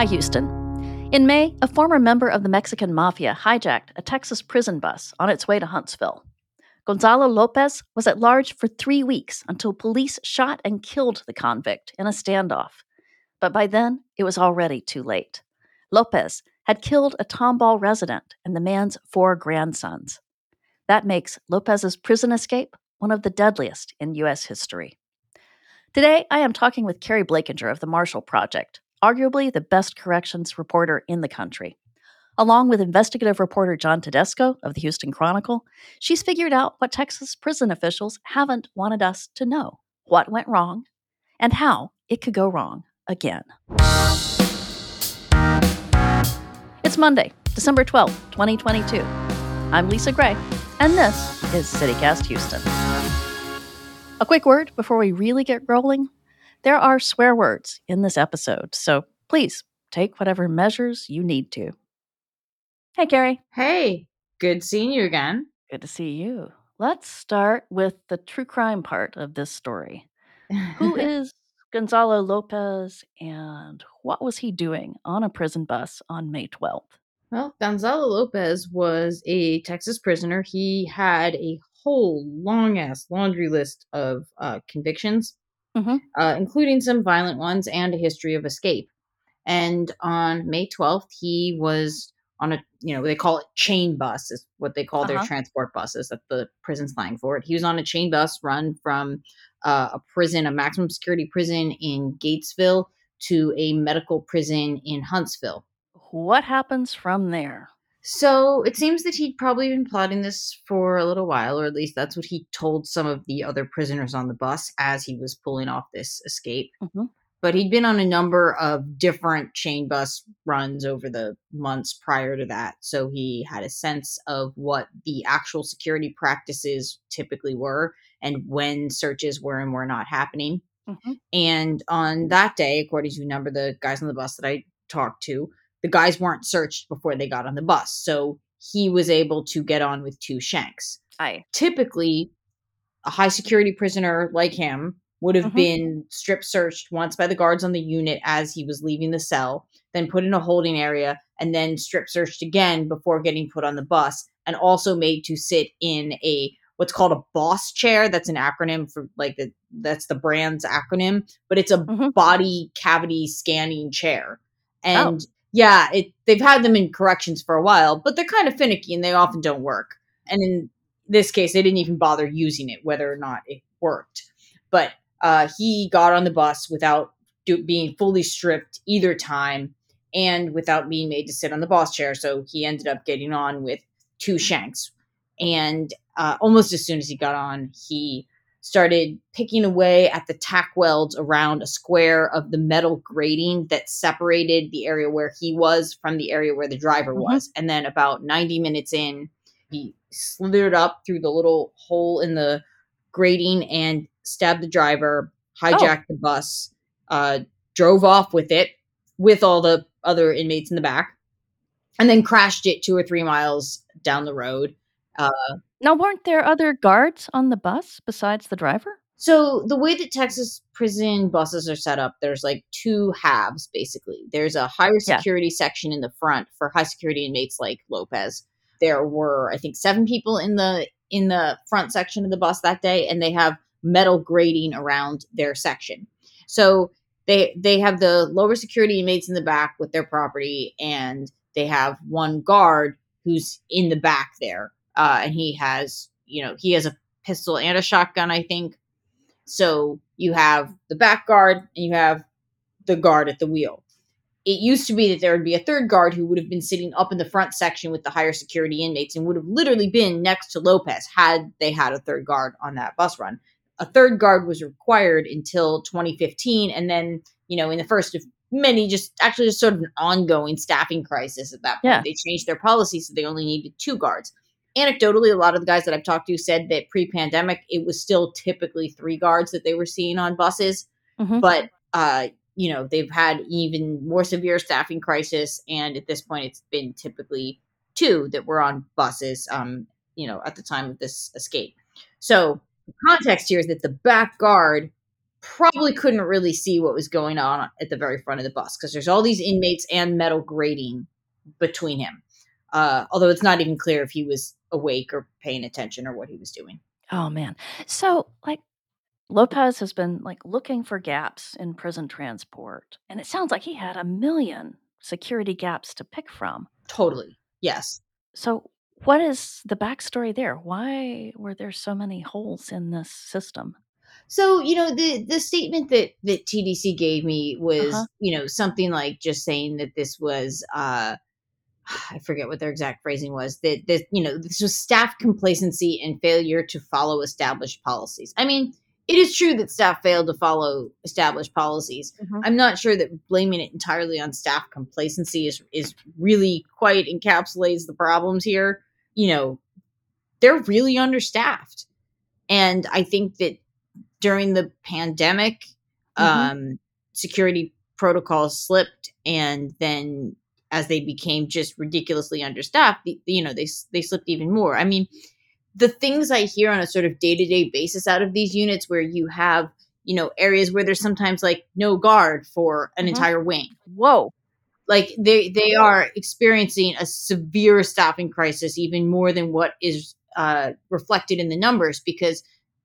Hi, Houston. In May, a former member of the Mexican mafia hijacked a Texas prison bus on its way to Huntsville. Gonzalo Lopez was at large for three weeks until police shot and killed the convict in a standoff. But by then, it was already too late. Lopez had killed a Tomball resident and the man's four grandsons. That makes Lopez's prison escape one of the deadliest in U.S. history. Today, I am talking with Keri Blakinger of the Marshall Project, arguably the best corrections reporter in the country. Along with investigative reporter John Tedesco of the Houston Chronicle, she's figured out what Texas prison officials haven't wanted us to know what went wrong and how it could go wrong again. It's Monday, December 12th, 2022. I'm Lisa Gray, and this is CityCast Houston. A quick word before we really get rolling. There are swear words in this episode, so please take whatever measures you need to. Hey, Keri. Hey, good seeing you again. Good to see you. Let's start with the true crime part of this story. Who is Gonzalo Lopez and what was he doing on a prison bus on May 12th? Well, Gonzalo Lopez was a Texas prisoner. He had a whole long ass laundry list of uh, convictions, mm-hmm. uh, including some violent ones and a history of escape. And on May 12th, he was on a, you know, they call it chain bus, is what they call uh-huh. their transport buses. That's the prison slang for it. He was on a chain bus run from uh, a prison, a maximum security prison in Gatesville to a medical prison in Huntsville. What happens from there? So it seems that he'd probably been plotting this for a little while, or at least that's what he told some of the other prisoners on the bus as he was pulling off this escape. Mm-hmm. But he'd been on a number of different chain bus runs over the months prior to that. So he had a sense of what the actual security practices typically were and when searches were and were not happening. Mm-hmm. And on that day, according to a number of the guys on the bus that I talked to, the guys weren't searched before they got on the bus. So he was able to get on with two shanks. Aye. Typically, a high security prisoner like him would have mm-hmm. been strip searched once by the guards on the unit as he was leaving the cell, then put in a holding area, and then strip searched again before getting put on the bus, and also made to sit in a what's called a BOSS chair. That's an acronym for like the that's the brand's acronym, but it's a mm-hmm. body cavity scanning chair. And oh. Yeah, it they've had them in corrections for a while, but they're kind of finicky and they often don't work. And in this case, they didn't even bother using it, whether or not it worked. But uh, he got on the bus without do- being fully stripped either time and without being made to sit on the BOSS chair. So he ended up getting on with two shanks. And uh, almost as soon as he got on, he started picking away at the tack welds around a square of the metal grating that separated the area where he was from the area where the driver mm-hmm. was. And then about 90 minutes in, he slithered up through the little hole in the grating and stabbed the driver, hijacked oh. the bus, uh, drove off with it with all the other inmates in the back, and then crashed it two or three miles down the road. Uh, now, weren't there other guards on the bus besides the driver? So, the way that Texas prison buses are set up, there's like two halves basically. There's a higher security yeah. section in the front for high security inmates like Lopez. There were, I think, seven people in the in the front section of the bus that day, and they have metal grating around their section. So they they have the lower security inmates in the back with their property, and they have one guard who's in the back there uh, and he has you know he has a pistol and a shotgun i think so you have the back guard and you have the guard at the wheel it used to be that there would be a third guard who would have been sitting up in the front section with the higher security inmates and would have literally been next to lopez had they had a third guard on that bus run a third guard was required until 2015, and then you know in the first of many, just actually just sort of an ongoing staffing crisis at that point. Yeah. They changed their policy so they only needed two guards. Anecdotally, a lot of the guys that I've talked to said that pre-pandemic it was still typically three guards that they were seeing on buses, Mhm. but uh, you know they've had even more severe staffing crisis, and at this point, it's been typically two that were on buses. Um, you know, at the time of this escape. So the context here is that the back guard probably couldn't really see what was going on at the very front of the bus because there's all these inmates and metal grating between him. Uh, although it's not even clear if he was awake or paying attention or what he was doing. Oh man. So like Lopez has been like looking for gaps in prison transport, and it sounds like he had a million security gaps to pick from. Totally. Yes. So what is the backstory there? Why were there so many holes in this system? So you know the the statement that that TDC gave me was Uh-huh. you know something like just saying that this was uh I forget what their exact phrasing was that that you know this was staff complacency and failure to follow established policies. I mean, it is true that staff failed to follow established policies. Mhm. I'm not sure that blaming it entirely on staff complacency is is really quite encapsulates the problems here. You know, they're really understaffed. And I think that during the pandemic, Mhm. um, security protocols slipped, and then as they became just ridiculously understaffed, you know, they they slipped even more. I mean, the things I hear on a sort of day to day basis out of these units, where you have you know areas where there's sometimes like no guard for an Mhm. entire wing Whoa. like they they are experiencing a severe staffing crisis even more than what is uh, reflected in the numbers because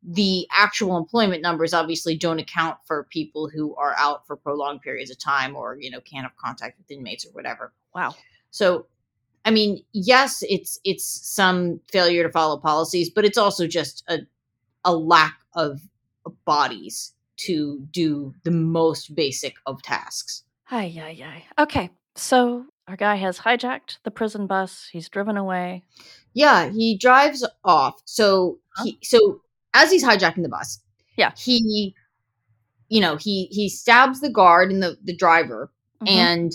the actual employment numbers obviously don't account for people who are out for prolonged periods of time or you know can't have contact with inmates or whatever Wow. so i mean yes it's it's some failure to follow policies but it's also just a a lack of bodies to do the most basic of tasks Hi, yeah, yeah. Okay. So our guy has hijacked the prison bus. He's driven away. Yeah, he drives off. So Huh? he so as he's hijacking the bus, Yeah. he you know, he he stabs the guard and the the driver Mhm. and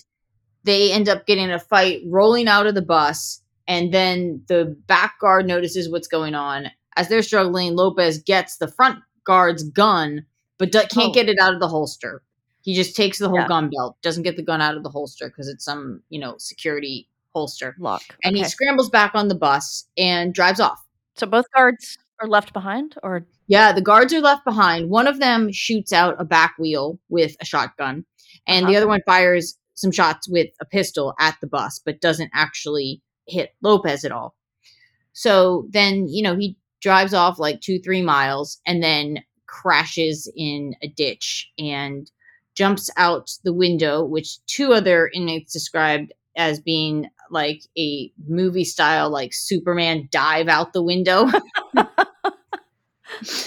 they end up getting in a fight rolling out of the bus and then the back guard notices what's going on. As they're struggling, Lopez gets the front guard's gun but can't Oh. get it out of the holster. He just takes the whole Yeah. gun belt, doesn't get the gun out of the holster because it's some, you know, security holster. lock. And okay. he scrambles back on the bus and drives off. so both guards are left behind, or Yeah, the guards are left behind. One of them shoots out a back wheel with a shotgun, and the Uh-huh. other one fires some shots with a pistol at the bus, but doesn't actually hit Lopez at all. So then, you know, he drives off like two, three miles and then crashes in a ditch and jumps out the window, which two other inmates described as being like a movie style, like Superman dive out the window.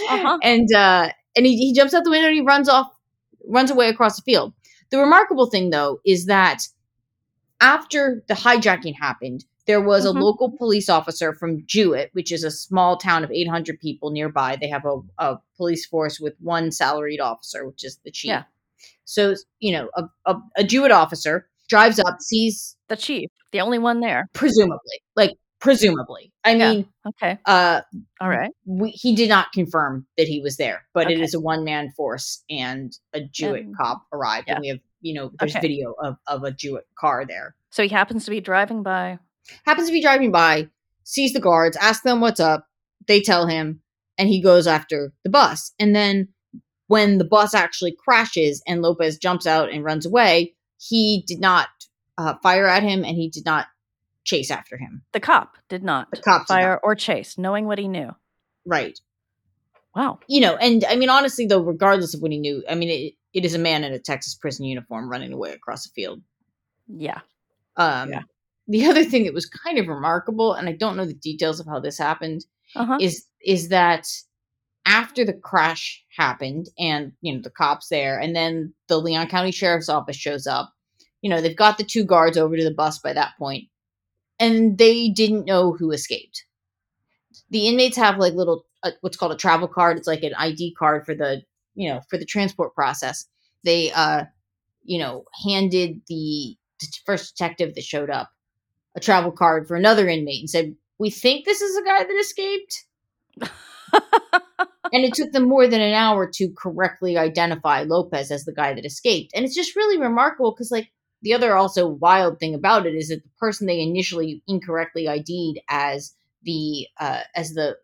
Uh-huh. and uh and he, he jumps out the window and he runs off runs away across the field the remarkable thing though is that after the hijacking happened there was Mhm. a local police officer from Jewett, which is a small town of 800 people nearby. They have a, a police force with one salaried officer, which is the chief. Yeah. So, you know, a, a, a Jewett officer drives up, sees, the chief, the only one there. presumably, like, presumably. I Yeah. mean, Okay. uh, All right. we, he did not confirm that he was there, but it Okay. is a one man force, and a Jewett And- cop arrived, yeah. and we have you know there's Okay. video of of a Jewett car there. So he happens to be driving by. Happens to be driving by, sees the guards, asks them what's up. They tell him, and he goes after the bus. And then when the bus actually crashes and Lopez jumps out and runs away, he did not uh, fire at him, and he did not chase after him. The cop did not The cop did not. fire or chase, knowing what he knew. Right. Wow. you know, and I mean, honestly, though, regardless of what he knew, I mean, it, it is a man in a Texas prison uniform running away across a field. Yeah. Um, Yeah. The other thing that was kind of remarkable, and I don't know the details of how this happened, Uh huh. is is that after the crash happened, and you know the cops there, and then the Leon County Sheriff's Office shows up. You know, they've got the two guards over to the bus by that point, and they didn't know who escaped. The inmates have like little a, what's called a travel card. It's like an ID card for the you know for the transport process. They uh you know handed the first detective that showed up a travel card for another inmate and said, "We think this is a guy that escaped." and it took them more than an hour to correctly identify Lopez as the guy that escaped. And it's just really remarkable because, like, the other also wild thing about it is that the person they initially incorrectly ID'd as the uh, as the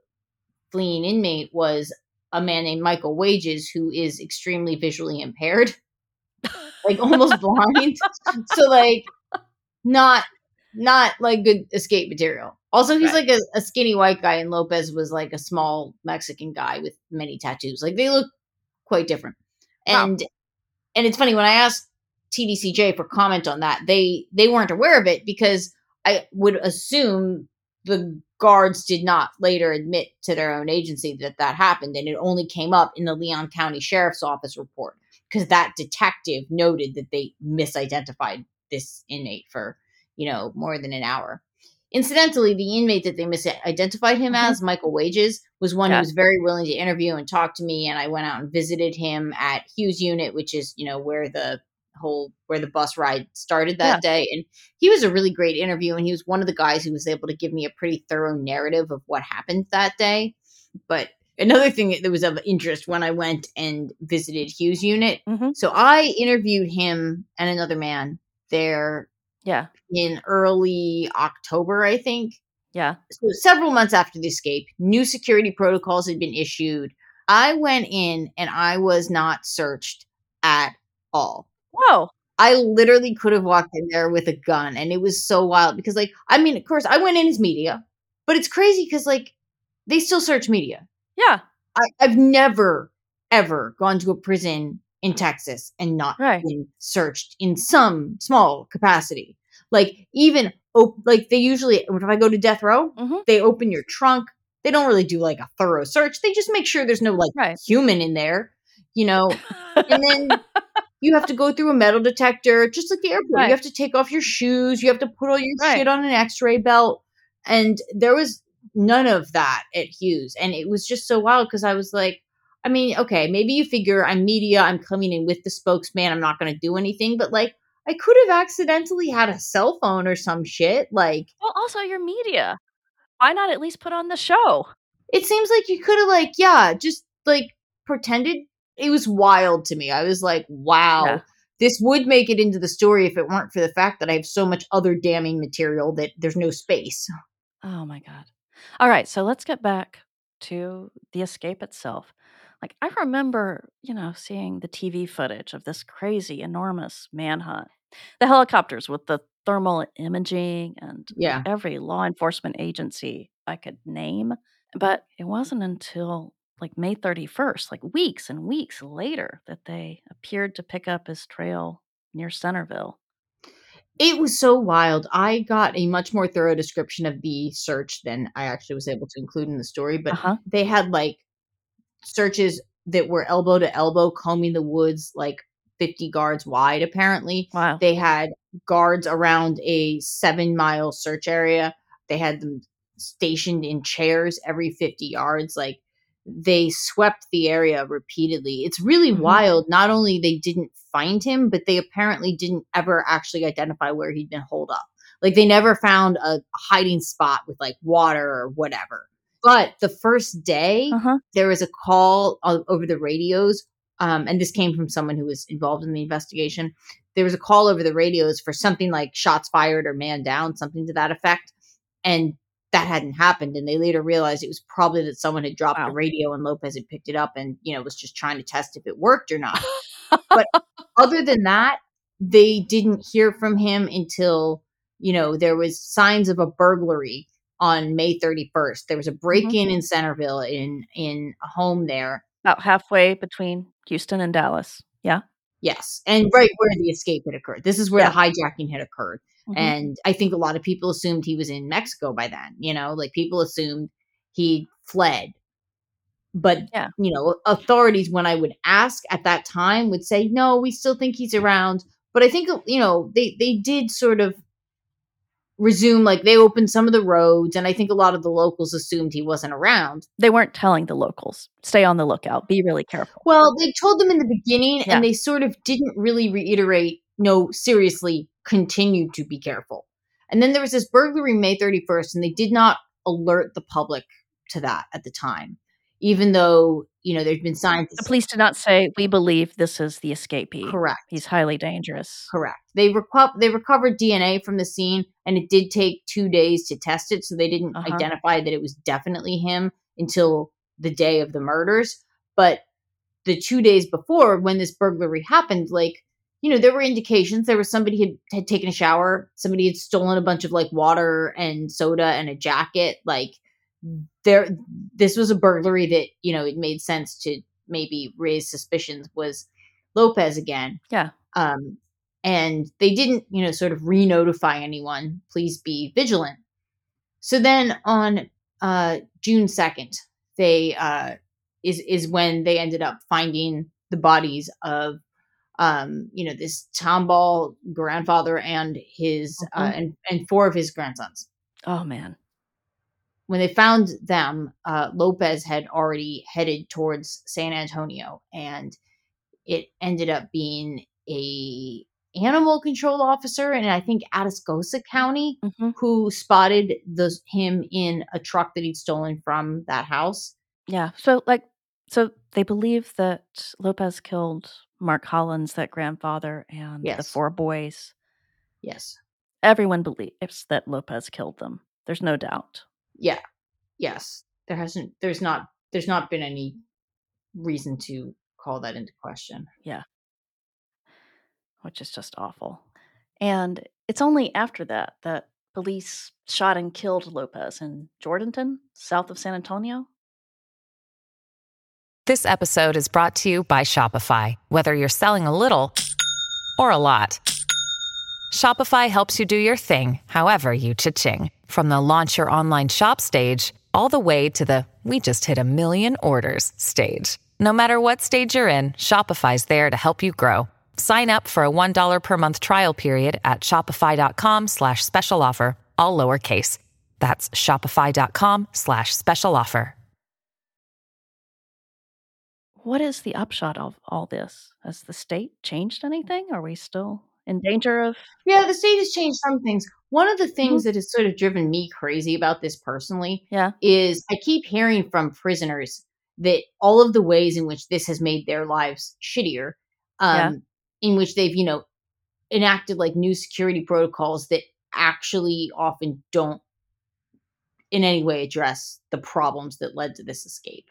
fleeing inmate was a man named Michael Wages, who is extremely visually impaired, like almost blind. so, like, not not like good escape material. Also, he's right. like a, a, skinny white guy, and Lopez was like a small Mexican guy with many tattoos. Like they look quite different. And wow. and it's funny when I asked TDCJ for comment on that, they they weren't aware of it because I would assume the guards did not later admit to their own agency that that happened, and it only came up in the Leon County Sheriff's Office report because that detective noted that they misidentified this inmate for you know more than an hour. Incidentally, the inmate that they misidentified him mm-hmm. as, Michael Wages, was one yeah. who was very willing to interview and talk to me. And I went out and visited him at Hughes Unit, which is, you know, where the whole where the bus ride started that yeah. day. And he was a really great interview. And he was one of the guys who was able to give me a pretty thorough narrative of what happened that day. But another thing that was of interest when I went and visited Hughes Unit. Mm-hmm. So I interviewed him and another man there yeah. In early October, I think. Yeah. So several months after the escape, new security protocols had been issued. I went in and I was not searched at all. Whoa. I literally could have walked in there with a gun and it was so wild because like I mean of course I went in as media, but it's crazy because like they still search media. Yeah. I, I've never ever gone to a prison in Texas and not right. been searched in some small capacity. Like even op- like they usually if I go to death row, mm-hmm. they open your trunk. They don't really do like a thorough search. They just make sure there's no like right. human in there, you know. and then you have to go through a metal detector, just like the airport. Right. You have to take off your shoes. You have to put all your right. shit on an X-ray belt. And there was none of that at Hughes, and it was just so wild because I was like, I mean, okay, maybe you figure I'm media, I'm coming in with the spokesman, I'm not going to do anything, but like I could have accidentally had a cell phone or some shit. Like, well, also your media. Why not at least put on the show? It seems like you could have, like, yeah, just like pretended. It was wild to me. I was like, wow, yeah. this would make it into the story if it weren't for the fact that I have so much other damning material that there's no space. Oh my God. All right. So let's get back to the escape itself. Like, I remember, you know, seeing the TV footage of this crazy, enormous manhunt. The helicopters with the thermal imaging and Yeah. every law enforcement agency I could name. But it wasn't until like May 31st, like weeks and weeks later, that they appeared to pick up his trail near Centerville. It was so wild. I got a much more thorough description of the search than I actually was able to include in the story, but Uh huh. they had like searches that were elbow to elbow combing the woods like 50 guards wide apparently. Wow. they had guards around a seven mile search area. They had them stationed in chairs every 50 yards. Like they swept the area repeatedly. It's really Mhm. wild. Not only they didn't find him but they apparently didn't ever actually identify where he'd been holed up. Like they never found a hiding spot with like water or whatever. But the first day, Uh-huh. there was a call over the radios, um, and this came from someone who was involved in the investigation. There was a call over the radios for something like shots fired or man down, something to that effect, and that hadn't happened. And they later realized it was probably that someone had dropped Wow. the radio and Lopez had picked it up and you know was just trying to test if it worked or not. but other than that, they didn't hear from him until you know there was signs of a burglary on May 31st. There was a Mhm. break-in in Centerville in in a home there. About halfway between Houston and Dallas. Yeah. Yes, and right where the escape had occurred. This is where Yeah. the hijacking had occurred. Mhm. And I think a lot of people assumed he was in Mexico by then, you know, like people assumed he fled. But Yeah. you know, authorities when I would ask at that time would say, "No, we still think he's around." But I think you know, they they did sort of resume like they opened some of the roads and i think a lot of the locals assumed he wasn't around. They weren't telling the locals, stay on the lookout, be really careful. well they told them in the beginning Yeah. and they sort of didn't really reiterate no seriously continue to be careful. And then there was this burglary may 31st and they did not alert the public to that at the time even though you know there's been signs The police did not say, we believe this is the escapee. correct He's highly dangerous. Correct. They reco- they recovered DNA from the scene, and it did take two days to test it, so they didn't Uh-huh. identify that it was definitely him until the day of the murders. But the two days before, when this burglary happened, like you know, there were indications there was somebody had had taken a shower, somebody had stolen a bunch of like water and soda and a jacket. Like there, this was a burglary that you know it made sense to maybe raise suspicions was Lopez again. Yeah. Um, and they didn't, you know, sort of re-notify anyone. Please be vigilant. So then on uh, June second, they uh, is is when they ended up finding the bodies of, um, you know, this Tomball grandfather and his uh, Mhm. and and four of his grandsons Oh, man. When they found them, uh, Lopez had already headed towards San Antonio, and it ended up being a animal control officer in I think Atascosa County hmm who spotted the him in a truck that he'd stolen from that house. Yeah. So, like, so they believe that Lopez killed Mark Collins, that grandfather, and the four boys. Yes. Everyone believes that Lopez killed them. There's no doubt. Yeah. Yes. There hasn't. There's not. There's not been any reason to call that into question. Yeah. Which is just awful. And it's only after that that police shot and killed Lopez in Jourdanton, south of San Antonio. This episode is brought to you by Shopify. Whether you're selling a little or a lot, Shopify helps you do your thing, however you cha-ching. From the launch your online shop stage, all the way to the we just hit a million orders stage. No matter what stage you're in, Shopify's there to help you grow. Sign up for a $1 per month trial period at shopify.com slash special offer, all lowercase. That's shopify.com slash special offer. What is the upshot of all this? Has the state changed anything? Are we still in danger of? Yeah, the state has changed some things. One of the things that has sort of driven me crazy about this personally Yeah. is I keep hearing from prisoners that all of the ways in which this has made their lives shittier, um, Yeah. in which they've, you know, enacted like new security protocols that actually often don't in any way address the problems that led to this escape.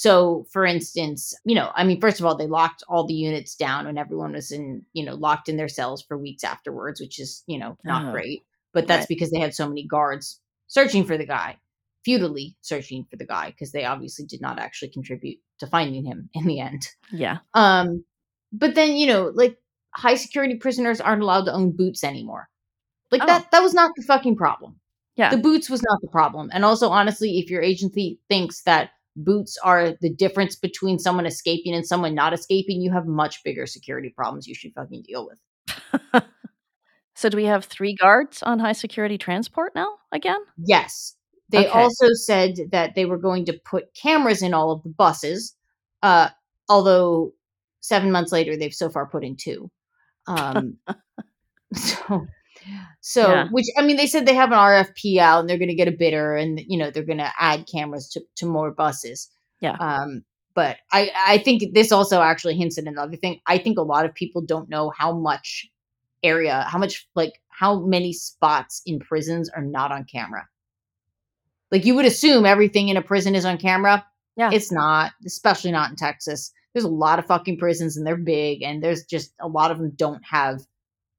So, for instance, you know, I mean, first of all, they locked all the units down and everyone was in, you know, locked in their cells for weeks afterwards, which is, you know, not Oh, great. But that's right. because they had so many guards searching for the guy, futilely searching for the guy, because they obviously did not actually contribute to finding him in the end. Yeah. Um, but then, you know, like high security prisoners aren't allowed to own boots anymore. Like Oh. that that was not the fucking problem. Yeah. The boots was not the problem. And also honestly, if your agency thinks that boots are the difference between someone escaping and someone not escaping, you have much bigger security problems you should fucking deal with. So do we have three guards on high security transport now again? Yes. They Okay. also said that they were going to put cameras in all of the buses. Uh, although seven months later, they've so far put in two. Um, so, so Yeah. which I mean, they said they have an RFP out and they're going to get a bidder, and you know they're going to add cameras to to more buses. Yeah. Um, but I I think this also actually hints at another thing. I think a lot of people don't know how much area, how much like how many spots in prisons are not on camera. Like you would assume everything in a prison is on camera. Yeah. It's not, especially not in Texas. There's a lot of fucking prisons and they're big and there's just a lot of them don't have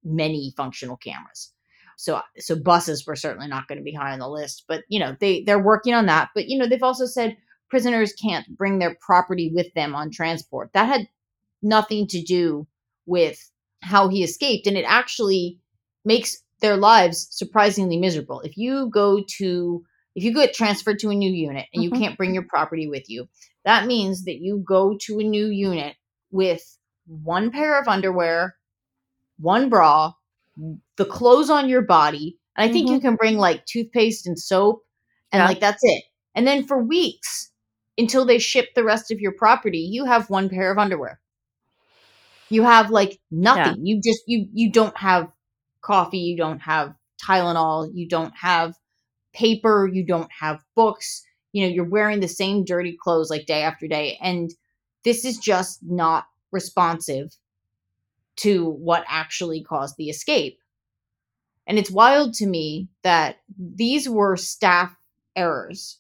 many functional cameras. So so buses were certainly not going to be high on the list, but you know, they they're working on that. But you know, they've also said prisoners can't bring their property with them on transport. That had nothing to do with how he escaped and it actually makes their lives surprisingly miserable. If you go to if you get transferred to a new unit and you Mhm. can't bring your property with you, that means that you go to a new unit with one pair of underwear, one bra, the clothes on your body. And I think you Mhm. can bring like toothpaste and soap, and Yeah. like that's it. And then for weeks until they ship the rest of your property, you have one pair of underwear. You have like nothing. You just you you don't have coffee, you don't have Tylenol, you don't have paper, you don't have books. You know, you're wearing the same dirty clothes like day after day and this is just not responsive to what actually caused the escape. And it's wild to me that these were staff errors.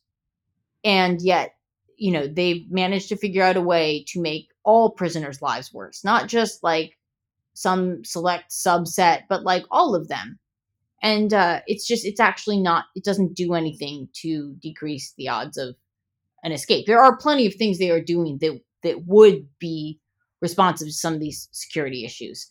And yet, you know, they've managed to figure out a way to make all prisoners' lives worse, not just like some select subset, but like all of them. And uh, it's just, it's actually not, it doesn't do anything to decrease the odds of an escape. There are plenty of things they are doing that, that would be responsive to some of these security issues.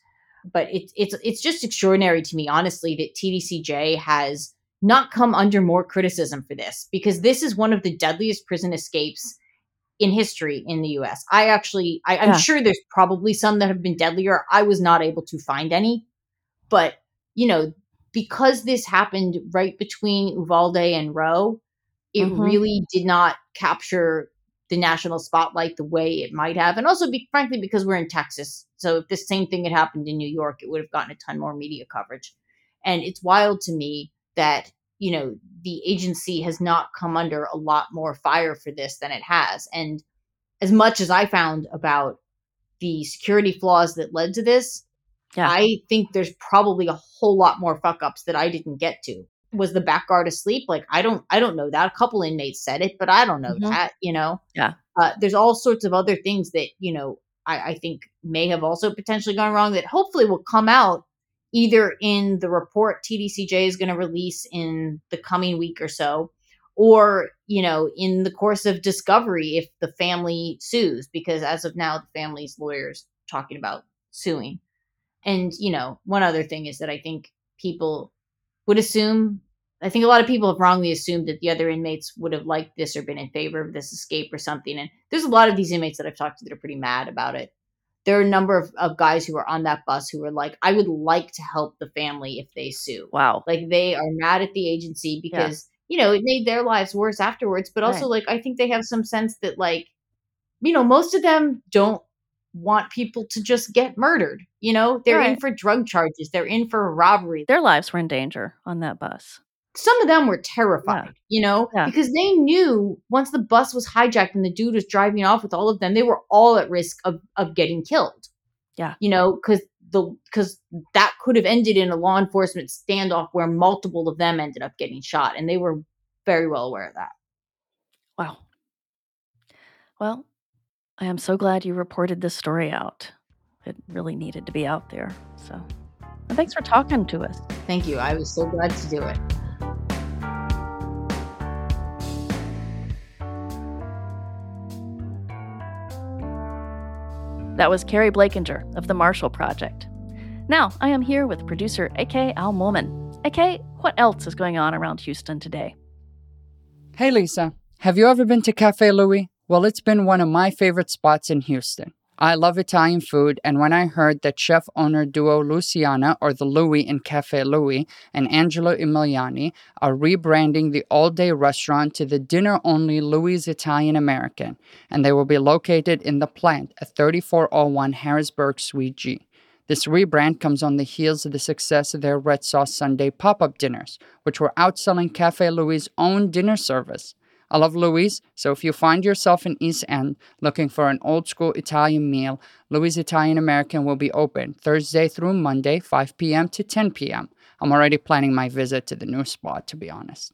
But it's it's it's just extraordinary to me, honestly, that TDCJ has not come under more criticism for this because this is one of the deadliest prison escapes in history in the US. I actually I, I'm Yeah. sure there's probably some that have been deadlier. I was not able to find any. But, you know, because this happened right between Uvalde and Roe, it Mhm. really did not capture the national spotlight the way it might have. And also, be, frankly, because we're in Texas. So if the same thing had happened in New York, it would have gotten a ton more media coverage. And it's wild to me that, you know, the agency has not come under a lot more fire for this than it has. And as much as I found about the security flaws that led to this, Yeah. I think there's probably a whole lot more fuck ups that I didn't get to. Was the back guard asleep? Like I don't I don't know that. A couple inmates said it, but I don't know Mhm. that, you know? Yeah. Uh, there's all sorts of other things that, you know, I, I think may have also potentially gone wrong that hopefully will come out either in the report TDCJ is going to release in the coming week or so, or, you know, in the course of discovery if the family sues, because as of now, the family's lawyers talking about suing. And, you know, one other thing is that I think people would assume, I think a lot of people have wrongly assumed that the other inmates would have liked this or been in favor of this escape or something. And there's a lot of these inmates that I've talked to that are pretty mad about it. There are a number of, of guys who are on that bus who are like, I would like to help the family if they sue. Wow. Like they are mad at the agency because, you know, it made their lives worse afterwards. But also, like, I think they have some sense that, like, you know, most of them don't want people to just get murdered. You know, they're in for drug charges, they're in for robbery. Their lives were in danger on that bus. Some of them were terrified, you know, Yeah. because they knew once the bus was hijacked and the dude was driving off with all of them, they were all at risk of, of getting killed. Yeah. You know, because the because that could have ended in a law enforcement standoff where multiple of them ended up getting shot, and they were very well aware of that. Wow. Well, I am so glad you reported this story out. It really needed to be out there. So, and thanks for talking to us. Thank you. I was so glad to do it. That was Keri Blakinger of the Marshall Project. Now, I am here with producer AK Al Moman. AK, what else is going on around Houston today? Hey Lisa, have you ever been to Cafe Louie? Well, it's been one of my favorite spots in Houston. I love Italian food, and when I heard that chef owner duo Luciana, or the Louie in Cafe Louie, and Angelo Emiliani are rebranding the all day restaurant to the dinner only Louie's Italian American, and they will be located in the plant at 3401 Harrisburg Suite G. This rebrand comes on the heels of the success of their Red Sauce Sunday pop up dinners, which were outselling Cafe Louie's own dinner service. I love Louis, so if you find yourself in East End looking for an old school Italian meal, Louie's Italian American will be open Thursday through Monday, 5 p.m. to 10 p.m. I'm already planning my visit to the new spot, to be honest.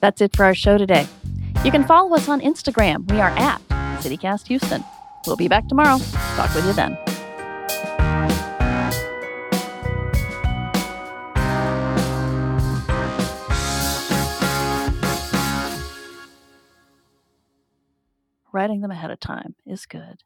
That's it for our show today. You can follow us on Instagram. We are at CityCast Houston. We'll be back tomorrow. Talk with you then. Writing them ahead of time is good.